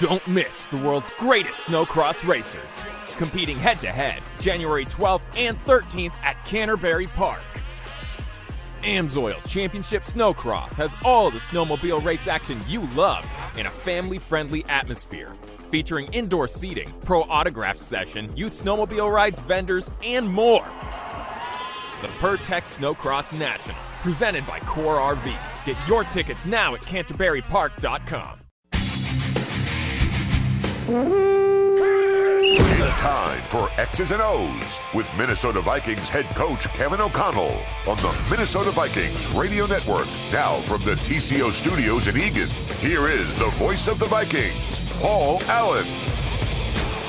Don't miss the world's greatest snowcross racers, competing head to head January 12th and 13th at Canterbury Park. Amsoil Championship Snowcross has all the snowmobile race action you love in a family friendly atmosphere, featuring indoor seating, pro autograph session, youth snowmobile rides, vendors, and more. The Pertec Snowcross National, presented by Core RV. Get your tickets now at CanterburyPark.com. It's time for X's and O's with Minnesota Vikings head coach Kevin O'Connell on the Minnesota Vikings Radio Network. Now from the TCO studios in Eagan, here is the voice of the Vikings, Paul Allen.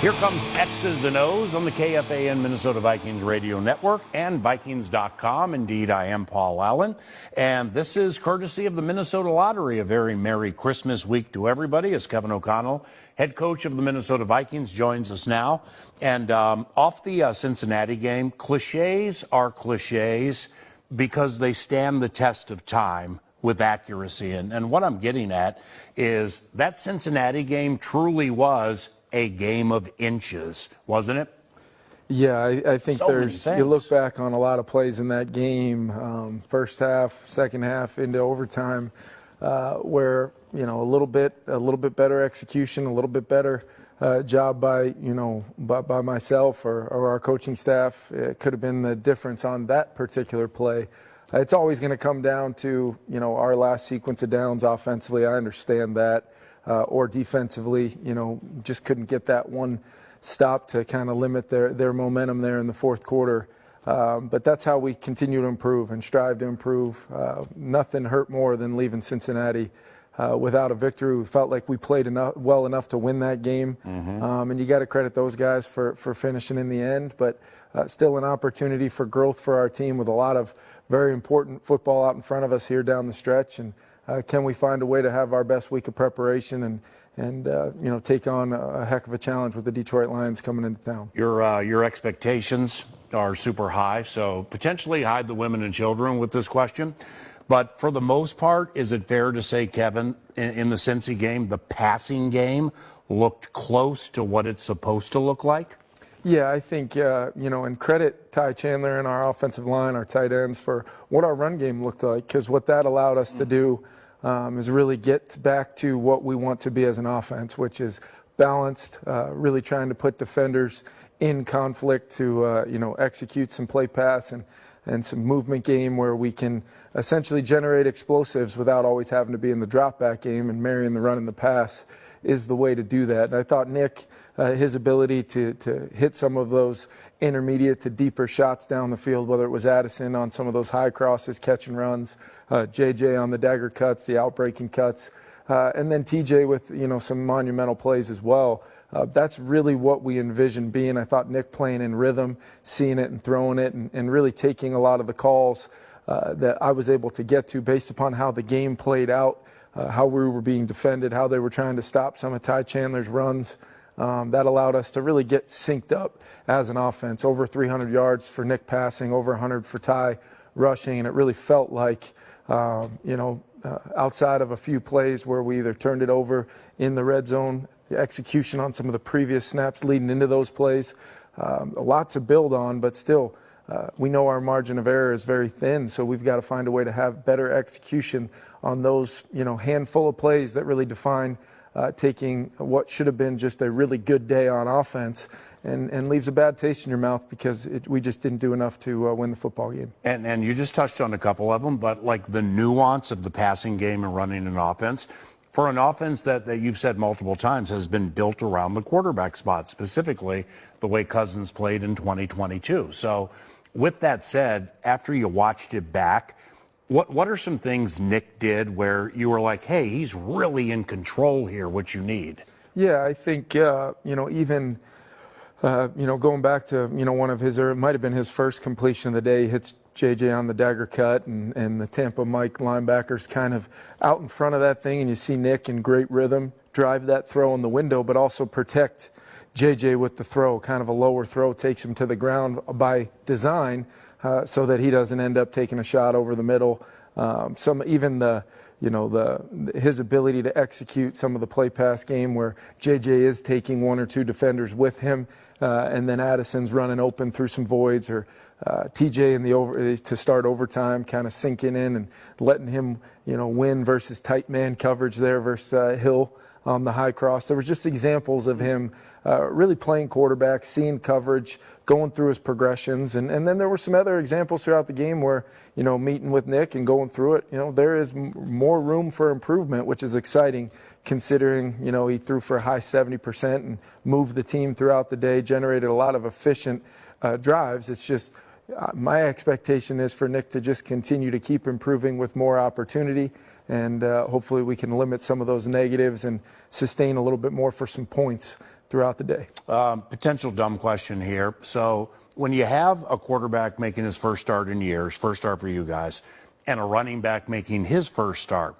Here comes X's and O's on the KFAN Minnesota Vikings Radio Network and Vikings.com. Indeed, I am Paul Allen. And this is courtesy of the Minnesota Lottery. A very Merry Christmas week to everybody as Kevin O'Connell, head coach of the Minnesota Vikings, joins us now. And um, off the uh, Cincinnati game, cliches are cliches because they stand the test of time with accuracy. And, and what I'm getting at is that Cincinnati game truly was a game of inches, wasn't it? Yeah, I, I think So there's. You look back on a lot of plays in that game, um, first half, second half, into overtime, uh, where you know a little bit, a little bit better execution, a little bit better uh, job by you know by, by myself or, or our coaching staff. It could have been the difference on that particular play. Uh, It's always going to come down to you know our last sequence of downs offensively. I understand that, uh, or defensively, you know, just couldn't get that one stop to kind of limit their, their momentum there in the fourth quarter. Um, but that's how we continue to improve and strive to improve. Uh, nothing hurt more than leaving Cincinnati uh, without a victory. We felt like we played enough, well enough to win that game. Um, and you got to credit those guys for, for finishing in the end. But uh, still an opportunity for growth for our team with a lot of very important football out in front of us here down the stretch. And uh, can we find a way to have our best week of preparation and, and uh, you know, take on a, heck of a challenge with the Detroit Lions coming into town? Your uh, your expectations are super high, so potentially hide the women and children with this question. But for the most part, is it fair to say, Kevin, in, in the Cincy game, the passing game looked close to what it's supposed to look like? Yeah, I think, uh, you know, and credit Ty Chandler and our offensive line, our tight ends, for what our run game looked like, because what that allowed us to do um, is really get back to what we want to be as an offense, which is balanced, uh, really trying to put defenders in conflict to, uh, you know, execute some play pass and, and some movement game where we can essentially generate explosives without always having to be in the drop back game and marrying the run and the pass is the way to do that. And I thought Nick, uh, his ability to, to hit some of those intermediate to deeper shots down the field, whether it was Addison on some of those high crosses, catch and runs, uh, JJ on the dagger cuts, the outbreaking cuts, uh, and then TJ with you know some monumental plays as well. Uh, that's really what we envisioned being. I thought Nick playing in rhythm, seeing it and throwing it, and, and really taking a lot of the calls uh, that I was able to get to based upon how the game played out, uh, how we were being defended, how they were trying to stop some of Ty Chandler's runs. Um, that allowed us to really get synced up as an offense. Over 300 yards for Nick passing, over 100 for Ty rushing, and it really felt like, um, you know, uh, outside of a few plays where we either turned it over in the red zone, the execution on some of the previous snaps leading into those plays, um, a lot to build on, but still. Uh, we know our margin of error is very thin, so we've got to find a way to have better execution on those, you know, handful of plays that really define uh, taking what should have been just a really good day on offense and, and leaves a bad taste in your mouth because it, we just didn't do enough to uh, win the football game. And and you just touched on a couple of them, but like the nuance of the passing game and running an offense. For an offense that, that you've said multiple times has been built around the quarterback spot, specifically the way Cousins played in 2022. So, with that said, after you watched it back, what what are some things Nick did where you were like, hey, he's really in control here, what you need? Yeah, I think uh, you know even uh, you know going back to you know one of his or it might have been his first completion of the day. Hits JJ on the dagger cut, and and the Tampa Mike linebackers kind of out in front of that thing, and you see Nick in great rhythm drive that throw in the window, but also protect JJ with the throw, kind of a lower throw, takes him to the ground by design, uh, so that he doesn't end up taking a shot over the middle. Um, some even the you know the his ability to execute some of the play pass game where JJ is taking one or two defenders with him, uh, and then Addison's running open through some voids or uh, TJ in the over to start overtime, kind of sinking in and letting him you know win versus tight man coverage there versus uh, Hill on the high cross. There was just examples of him uh, really playing quarterback, seeing coverage, going through his progressions, and, and then there were some other examples throughout the game where you know meeting with Nick and going through it. You know there is m- more room for improvement, which is exciting considering you know he threw for a high 70% and moved the team throughout the day, generated a lot of efficient uh, drives. It's just uh, my expectation is for Nick to just continue to keep improving with more opportunity and uh, hopefully we can limit some of those negatives and sustain a little bit more for some points throughout the day. Um, potential dumb question here. So when you have a quarterback making his first start in years, first start for you guys, and a running back making his first start.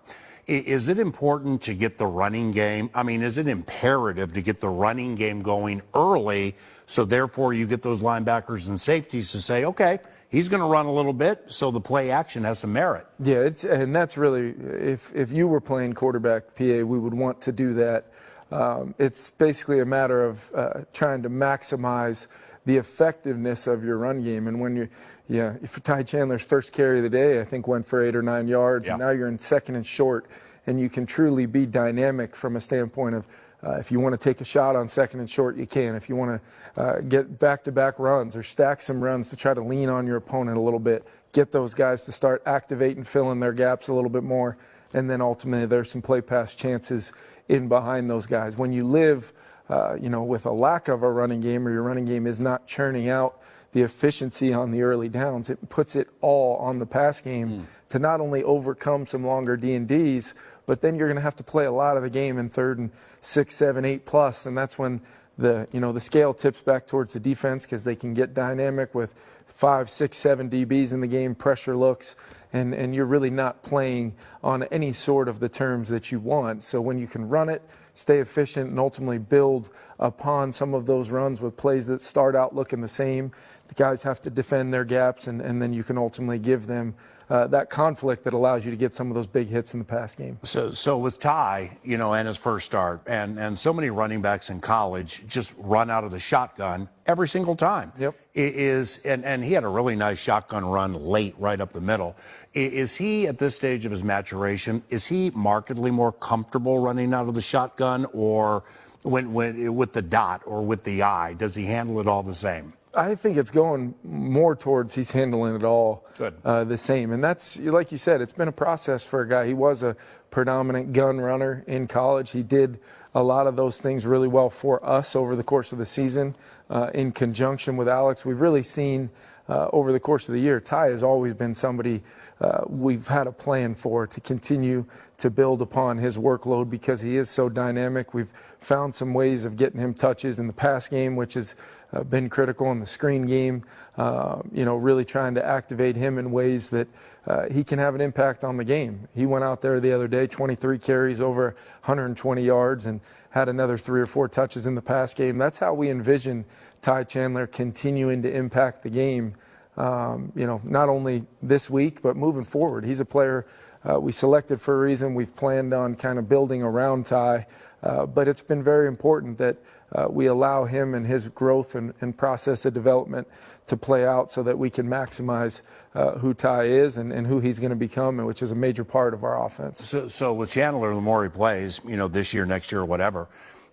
Is it important to get the running game? I mean, is it imperative to get the running game going early so therefore you get those linebackers and safeties to say, okay, he's going to run a little bit, so the play action has some merit. Yeah, it's, and that's really if if you were playing quarterback PA, we would want to do that. Um, it's basically a matter of uh, trying to maximize the effectiveness of your run game. And when you, yeah, if Ty Chandler's first carry of the day, I think went for eight or nine yards, yeah. and now you're in second and short, and you can truly be dynamic from a standpoint of uh, if you want to take a shot on second and short, you can. If you want to uh, get back to back runs or stack some runs to try to lean on your opponent a little bit, get those guys to start activating, filling their gaps a little bit more. And then ultimately, there's some play pass chances in behind those guys. When you live, uh, you know, with a lack of a running game or your running game is not churning out the efficiency on the early downs, it puts it all on the pass game mm. to not only overcome some longer D and Ds, but then you're going to have to play a lot of the game in third and six, seven, eight plus, and that's when the you know the scale tips back towards the defense because they can get dynamic with five, six, seven DBs in the game, pressure looks, and and you're really not playing on any sort of the terms that you want. So when you can run it, stay efficient, and ultimately build upon some of those runs with plays that start out looking the same, the guys have to defend their gaps, and, and then you can ultimately give them uh, that conflict that allows you to get some of those big hits in the pass game. So, so with Ty, you know, and his first start, and and so many running backs in college just run out of the shotgun every single time. Yep. It is and and he had a really nice shotgun run late, right up the middle. Is he at this stage of his maturation? Is he markedly more comfortable running out of the shotgun, or when when with the dot or with the eye? Does he handle it all the same? I think it's going more towards he's handling it all uh, the same. And that's, like you said, it's been a process for a guy. He was a predominant gun runner in college. He did a lot of those things really well for us over the course of the season uh, in conjunction with Alex. We've really seen uh, over the course of the year, Ty has always been somebody uh, we've had a plan for to continue to build upon his workload because he is so dynamic. We've found some ways of getting him touches in the pass game, which has uh, been critical in the screen game. Uh, you know, really trying to activate him in ways that uh, he can have an impact on the game. He went out there the other day, 23 carries, over 120 yards, and had another three or four touches in the pass game. That's how we envision Ty Chandler continuing to impact the game. Um, you know, not only this week but moving forward. He's a player uh, we selected for a reason. We've planned on kind of building around Ty, uh, but it's been very important that uh, we allow him and his growth and, and, process of development to play out so that we can maximize uh, who Ty is and, and who he's going to become, which is a major part of our offense. So, so with Chandler, the more he plays, you know, this year, next year, whatever,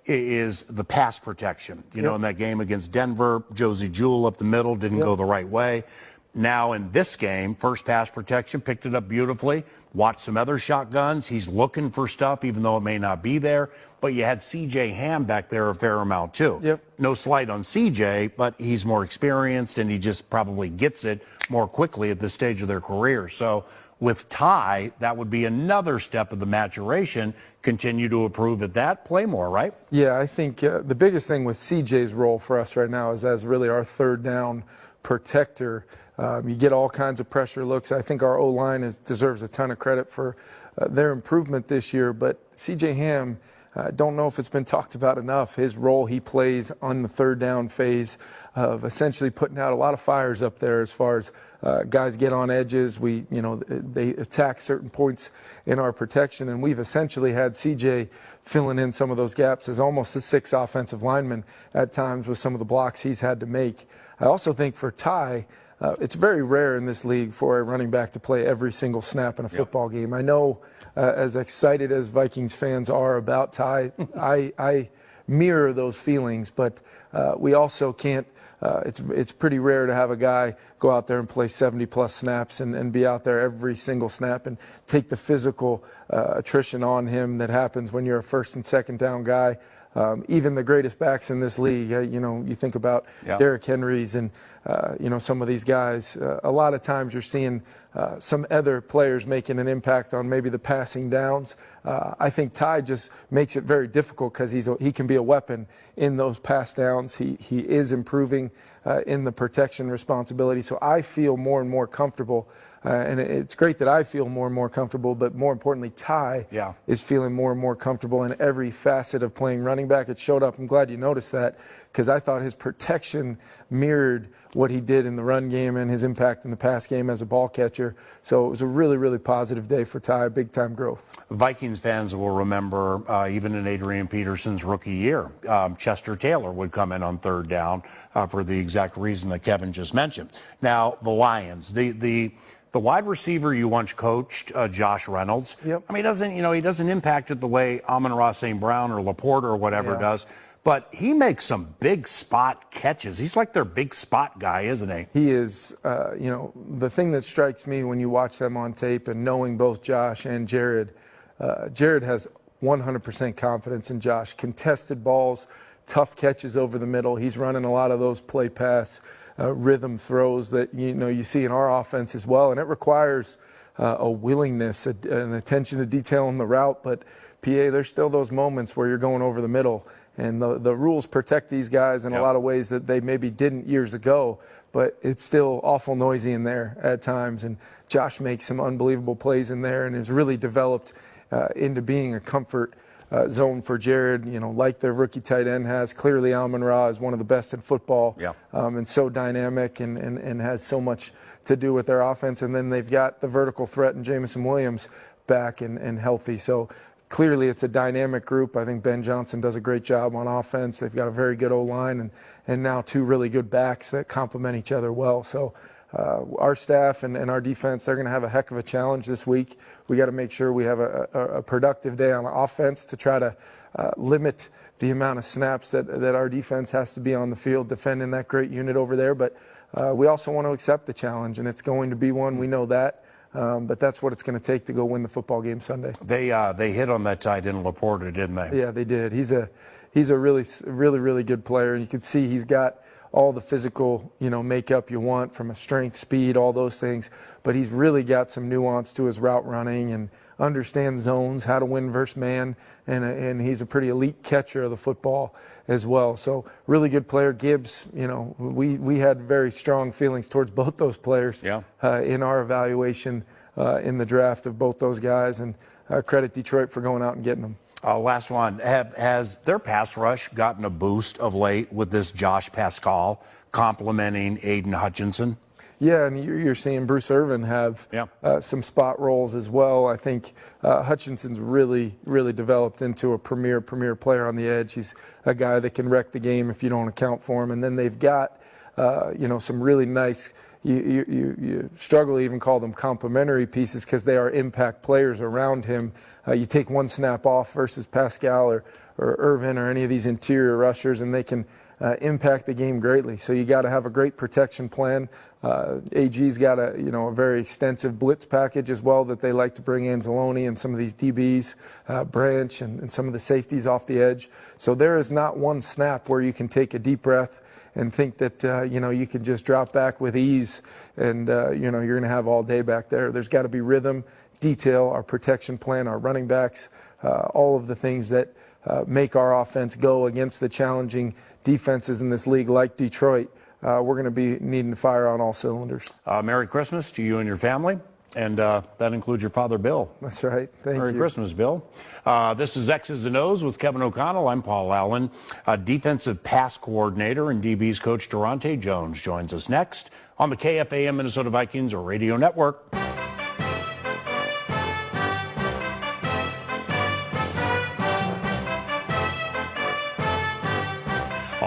is the pass protection. You yep. know, in that game against Denver, Josey Jewell up the middle didn't yep. go the right way. Now in this game, first pass protection, picked it up beautifully. Watched some other shotguns. He's looking for stuff, even though it may not be there. But you had CJ Ham back there a fair amount too. Yep. No slight on CJ, but he's more experienced and he just probably gets it more quickly at this stage of their career. So with Ty, that would be another step of the maturation. Continue to improve at that, play more, right? Yeah, I think uh, the biggest thing with CJ's role for us right now is as really our third down protector. Um, you get all kinds of pressure looks. I think our O line deserves a ton of credit for uh, their improvement this year. But CJ Ham, uh, don't know if it's been talked about enough. His role he plays on the third down phase of essentially putting out a lot of fires up there as far as uh, guys get on edges. We, you know, they attack certain points in our protection, and we've essentially had CJ filling in some of those gaps as almost a six offensive lineman at times with some of the blocks he's had to make. I also think for Ty, uh, it's very rare in this league for a running back to play every single snap in a football yep. game. I know, uh, as excited as Vikings fans are about Ty, I, I mirror those feelings, but uh, we also can't. Uh, it's it's pretty rare to have a guy go out there and play 70 plus snaps and, and be out there every single snap and take the physical uh, attrition on him that happens when you're a first and second down guy. Um, even the greatest backs in this league, uh, you know, you think about yeah. Derrick Henry's and uh, you know, some of these guys. Uh, a lot of times you're seeing uh, some other players making an impact on maybe the passing downs. Uh, I think Ty just makes it very difficult because he's a, he can be a weapon in those pass downs. He he is improving uh, in the protection responsibility. So I feel more and more comfortable uh, and it's great that I feel more and more comfortable, but more importantly, Ty yeah. is feeling more and more comfortable in every facet of playing running back. It showed up. I'm glad you noticed that because I thought his protection mirrored what he did in the run game and his impact in the pass game as a ball catcher. So it was a really, really positive day for Ty, big time growth. Vikings fans will remember, uh, even in Adrian Peterson's rookie year, um, Chester Taylor would come in on third down uh, for the exact reason that Kevin just mentioned. Now, the Lions, the, the, the wide receiver you once coached, uh, Josh Reynolds. Yep. I mean, he doesn't you know he doesn't impact it the way Amon Ra St. Brown or LaPorta or whatever yeah. does, but he makes some big spot catches. He's like their big spot guy, isn't he? He is. Uh, you know, the thing that strikes me when you watch them on tape and knowing both Josh and Jared, uh, Jared has 100% confidence in Josh. Contested balls, tough catches over the middle. He's running a lot of those play pass uh, rhythm throws that you know you see in our offense as well, and it requires uh, a willingness, a, an attention to detail in the route. But PA, there's still those moments where you're going over the middle, and the the rules protect these guys in yep. a lot of ways that they maybe didn't years ago. But it's still awful noisy in there at times, and Josh makes some unbelievable plays in there, and has really developed uh, into being a comfort uh, zone for Jared, you know, like their rookie tight end has. Clearly, Amon Ra is one of the best in football yeah. um, and so dynamic and, and, and has so much to do with their offense. And then they've got the vertical threat in Jameson Williams back and, and healthy. So clearly it's a dynamic group. I think Ben Johnson does a great job on offense. They've got a very good O line and, and now two really good backs that complement each other well. So uh, our staff and, and, our defense, they're going to have a heck of a challenge this week. We got to make sure we have a, a, a, productive day on offense to try to uh, limit the amount of snaps that, that our defense has to be on the field defending that great unit over there. But uh, we also want to accept the challenge, and it's going to be one. We know that. Um, but that's what it's going to take to go win the football game Sunday. They uh, they hit on that tight end LaPorta, didn't they? Yeah, they did. He's a he's a really really really good player, and you can see he's got all the physical, you know, makeup you want from a strength, speed, all those things. But he's really got some nuance to his route running and understands zones, how to win versus man, and and he's a pretty elite catcher of the football as well. So really good player. Gibbs, you know, we we had very strong feelings towards both those players yeah. uh, in our evaluation uh, in the draft of both those guys, and uh, credit Detroit for going out and getting them. Uh, last one. Have, has their pass rush gotten a boost of late with this Josh Paschal complementing Aidan Hutchinson? Yeah, and you're seeing Bruce Irvin have yeah. uh, some spot roles as well. I think uh, Hutchinson's really, really developed into a premier, premier player on the edge. He's a guy that can wreck the game if you don't account for him. And then they've got, uh, you know, some really nice you, you, you, struggle to even call them complementary pieces because they are impact players around him. Uh, you take one snap off versus Paschal or, or Irvin or any of these interior rushers, and they can uh, impact the game greatly. So you got to have a great protection plan. Uh, AG's got a you know a very extensive blitz package as well that they like to bring Anzalone and some of these DBs, uh, Branch and, and some of the safeties off the edge. So there is not one snap where you can take a deep breath and think that uh, you know you can just drop back with ease and uh, you know you're going to have all day back there. There's got to be rhythm, detail, our protection plan, our running backs, uh, all of the things that uh, make our offense go against the challenging defenses in this league, like Detroit. Uh, we're going to be needing to fire on all cylinders. Uh, Merry Christmas to you and your family. and uh, that includes your father, Bill. That's right. Thank Merry you. Christmas, Bill. Uh, this is X's and O's with Kevin O'Connell. I'm Paul Allen. Uh, defensive pass coordinator and DB's coach Daronte Jones joins us next on the KFAN Minnesota Vikings Radio Network.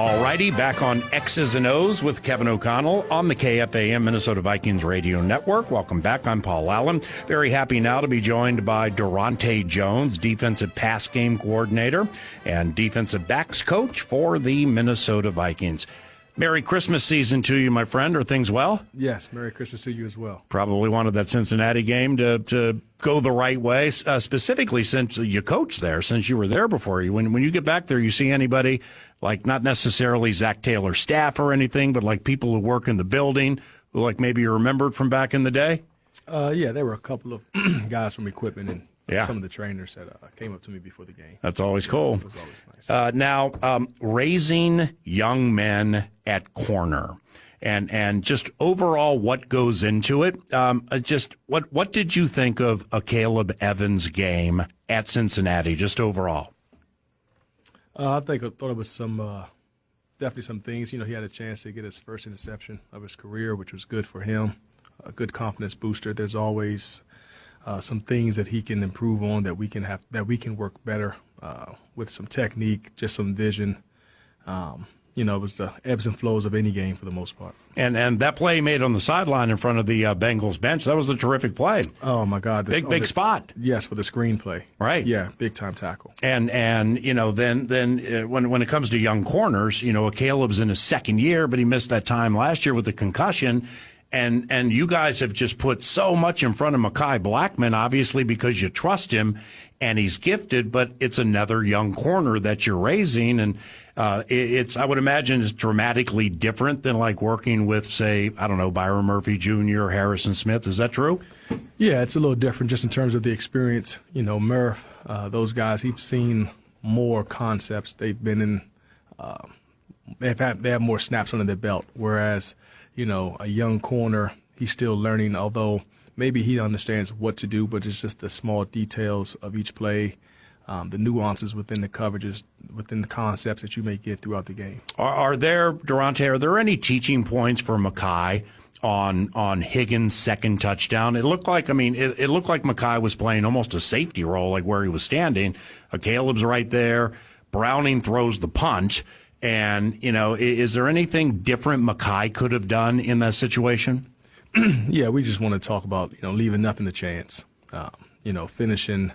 Alrighty, back on X's and O's with Kevin O'Connell on the KFAN Minnesota Vikings Radio Network. Welcome back. I'm Paul Allen. Very happy now to be joined by Daronte Jones, defensive pass game coordinator and defensive backs coach for the Minnesota Vikings. Merry Christmas season to you, my friend. Are things well? Yes, Merry Christmas to you as well. Probably wanted that Cincinnati game to, to go the right way, uh, specifically since you coached there, since you were there before. You when when you get back there, you see anybody like not necessarily Zac Taylor staff or anything, but like people who work in the building who like maybe you remembered from back in the day. Uh, yeah, there were a couple of guys from equipment and Yeah. some of the trainers that uh, came up to me before the game. That's always cool. Was always nice. Uh, now, um, raising young men at corner. And, and just overall, what goes into it? Um, uh, just what what did you think of a Caleb Evans game at Cincinnati? Just overall, Uh, I think I thought it was some uh, definitely some things. You know, he had a chance to get his first interception of his career, which was good for him. A good confidence booster. There's always uh, some things that he can improve on that we can have that we can work better uh, with some technique, just some vision. Um, you know, it was the ebbs and flows of any game for the most part. and and that play made on the sideline in front of the uh, Bengals bench that was a terrific play. Oh my God! this- Big oh, big the- spot. Yes, for the screenplay. Right. Yeah, big time tackle. And and you know then then uh, when when it comes to young corners, you know Caleb's in his second year, but he missed that time last year with the concussion. And and you guys have just put so much in front of Mekhi Blackmon, obviously because you trust him, and he's gifted. But it's another young corner that you're raising, and uh, it's I would imagine it's dramatically different than like working with say I don't know Byron Murphy Jr. Harrison Smith. Is that true? Yeah, it's a little different just in terms of the experience. You know, Murph, uh, those guys, he's seen more concepts. They've been in, uh, they've had, they have more snaps under their belt. Whereas, you know, a young corner, he's still learning, although maybe he understands what to do, but it's just the small details of each play, um, the nuances within the coverages, within the concepts that you may get throughout the game. Are, are there, Daronte, are there any teaching points for Mekhi on on Higgins' second touchdown? It looked like, I mean, it, it looked like Mekhi was playing almost a safety role, like where he was standing. Uh, Caleb's right there. Browning throws the punch. And, you know, is there anything different Mekhi could have done in that situation? Yeah, we just want to talk about you know leaving nothing to chance. Um, you know, finishing,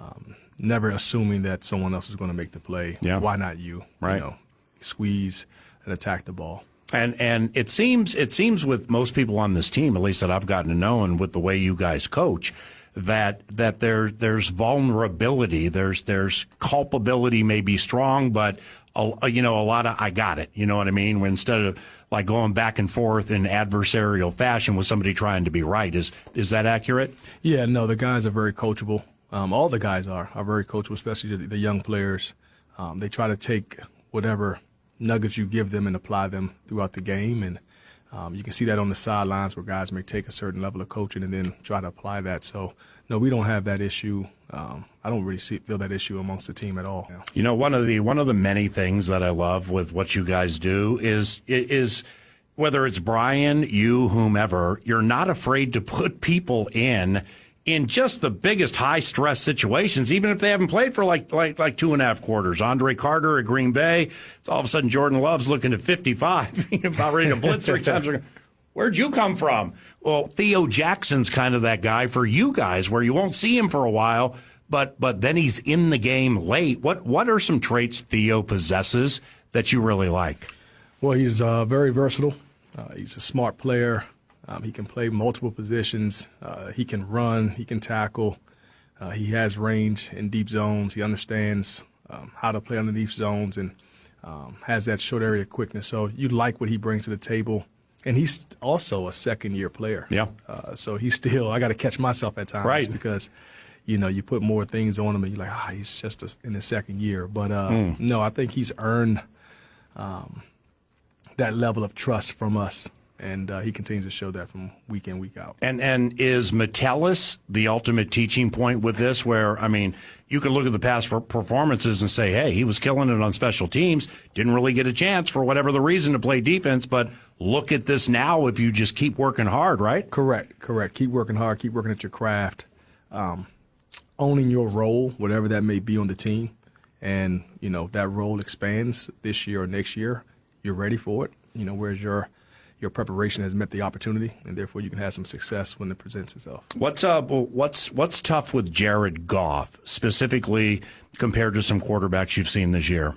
um, never assuming that someone else is going to make the play. Yeah. Why not you? Right. You know, squeeze and attack the ball. And and it seems it seems with most people on this team, at least that I've gotten to know, and with the way you guys coach, that that there there's vulnerability, there's there's culpability may be strong, but a, you know a lot of I got it. You know what I mean? When instead of like going back and forth in adversarial fashion with somebody trying to be right, is is that accurate? Yeah, no, the guys are very coachable. Um, all the guys are are very coachable, especially the, the young players. Um, they try to take whatever nuggets you give them and apply them throughout the game, and um, you can see that on the sidelines where guys may take a certain level of coaching and then try to apply that. So, no, we don't have that issue. Um, I don't really see, feel that issue amongst the team at all. You know, one of the one of the many things that I love with what you guys do is is whether it's Brian, you, whomever, you're not afraid to put people in in just the biggest high stress situations, even if they haven't played for like like like two and a half quarters. Andre Carter at Green Bay, it's all of a sudden Jordan Love's looking at 55, about ready to blitz three times. Where'd you come from? Well, Theo Jackson's kind of that guy for you guys, where you won't see him for a while, but but then he's in the game late. What what are some traits Theo possesses that you really like? Well, he's uh, very versatile. Uh, he's a smart player. Um, he can play multiple positions. Uh, he can run. He can tackle. Uh, he has range in deep zones. He understands um, how to play underneath zones and um, has that short area quickness. So you like what he brings to the table. And he's also a second year player. Yeah. Uh, so he's still, I got to catch myself at times. Right. Because, you know, you put more things on him and you're like, ah, he's just a, in his second year. But uh, no, I think he's earned that level of trust from us. And uh, he continues to show that from week in week out. And and is Metellus the ultimate teaching point with this? Where I mean, you can look at the past performances and say, hey, he was killing it on special teams, didn't really get a chance for whatever the reason to play defense, but look at this now if you just keep working hard, right? Correct, correct. Keep working hard, keep working at your craft, um, owning your role, whatever that may be on the team, and you know that role expands this year or next year. You're ready for it. You know, whereas your your preparation has met the opportunity, and therefore you can have some success when it presents itself. What's uh, what's what's tough with Jared Goff specifically compared to some quarterbacks you've seen this year?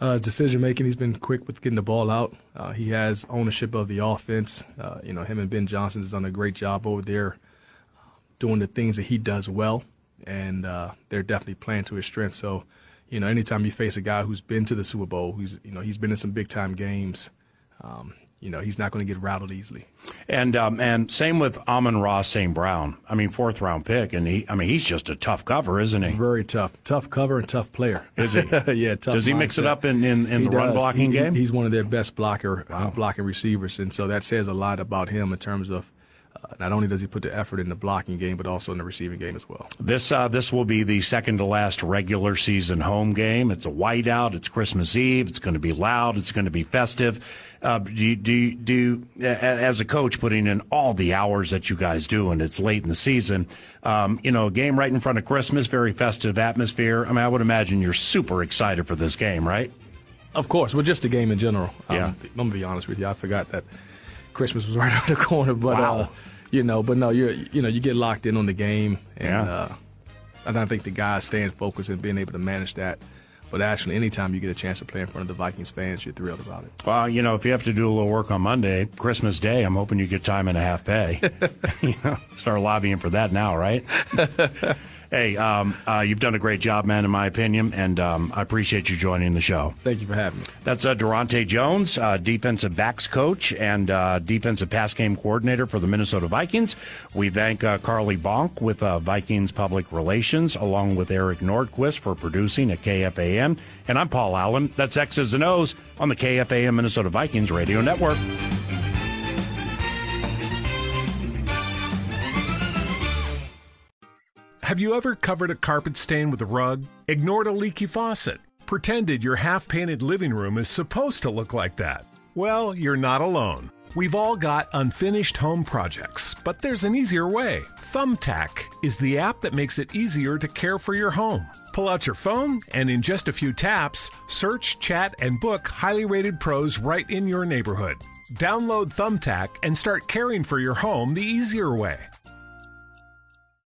Uh, decision making, he's been quick with getting the ball out. Uh, he has ownership of the offense. Uh, you know, him and Ben Johnson has done a great job over there doing the things that he does well, and uh, they're definitely playing to his strength. So, you know, anytime you face a guy who's been to the Super Bowl, who's you know he's been in some big time games, um, you know, he's not going to get rattled easily. And um, and same with Amon Ra St. Brown. I mean, fourth round pick, and he, I mean, he's just a tough cover, isn't he? Very tough, tough cover and tough player. Is he? yeah, tough. Does he mindset. mix it up in in, in the does. run blocking he, game? He's one of their best blocker wow. uh, blocking receivers, and so that says a lot about him in terms of uh, not only does he put the effort in the blocking game, but also in the receiving game as well. This uh, this will be the second to last regular season home game. It's a whiteout. It's Christmas Eve. It's going to be loud. It's going to be festive. Uh, do you, do you, do you, as a coach putting in all the hours that you guys do, and it's late in the season. Um, you know, a game right in front of Christmas, very festive atmosphere. I mean, I would imagine you're super excited for this game, right? Of course, well, just the game in general. Yeah. Um, I'm gonna be honest with you. I forgot that Christmas was right around the corner, but wow. uh, you know, but no, you you know, you get locked in on the game, and yeah. uh, and I think the guys staying focused and being able to manage that. But actually, anytime you get a chance to play in front of the Vikings fans, you're thrilled about it. Well, you know, if you have to do a little work on Monday, Christmas Day, I'm hoping you get time and a half pay. you know, start lobbying for that now, right? hey, um, uh, you've done a great job, man, in my opinion, and um, I appreciate you joining the show. Thank you for having me. That's uh, Daronte Jones, uh, defensive backs coach and uh, defensive pass game coordinator for the Minnesota Vikings. We thank uh, Carly Bonk with uh, Vikings Public Relations, along with Eric Nordquist for producing at KFAN. And I'm Paul Allen. That's X's and O's on the KFAN Minnesota Vikings Radio Network. Have you ever covered a carpet stain with a rug? Ignored a leaky faucet? Pretended your half painted living room is supposed to look like that? Well, you're not alone. We've all got unfinished home projects, but there's an easier way. Thumbtack is the app that makes it easier to care for your home. Pull out your phone, and in just a few taps, search, chat, and book highly rated pros right in your neighborhood. Download Thumbtack and start caring for your home the easier way.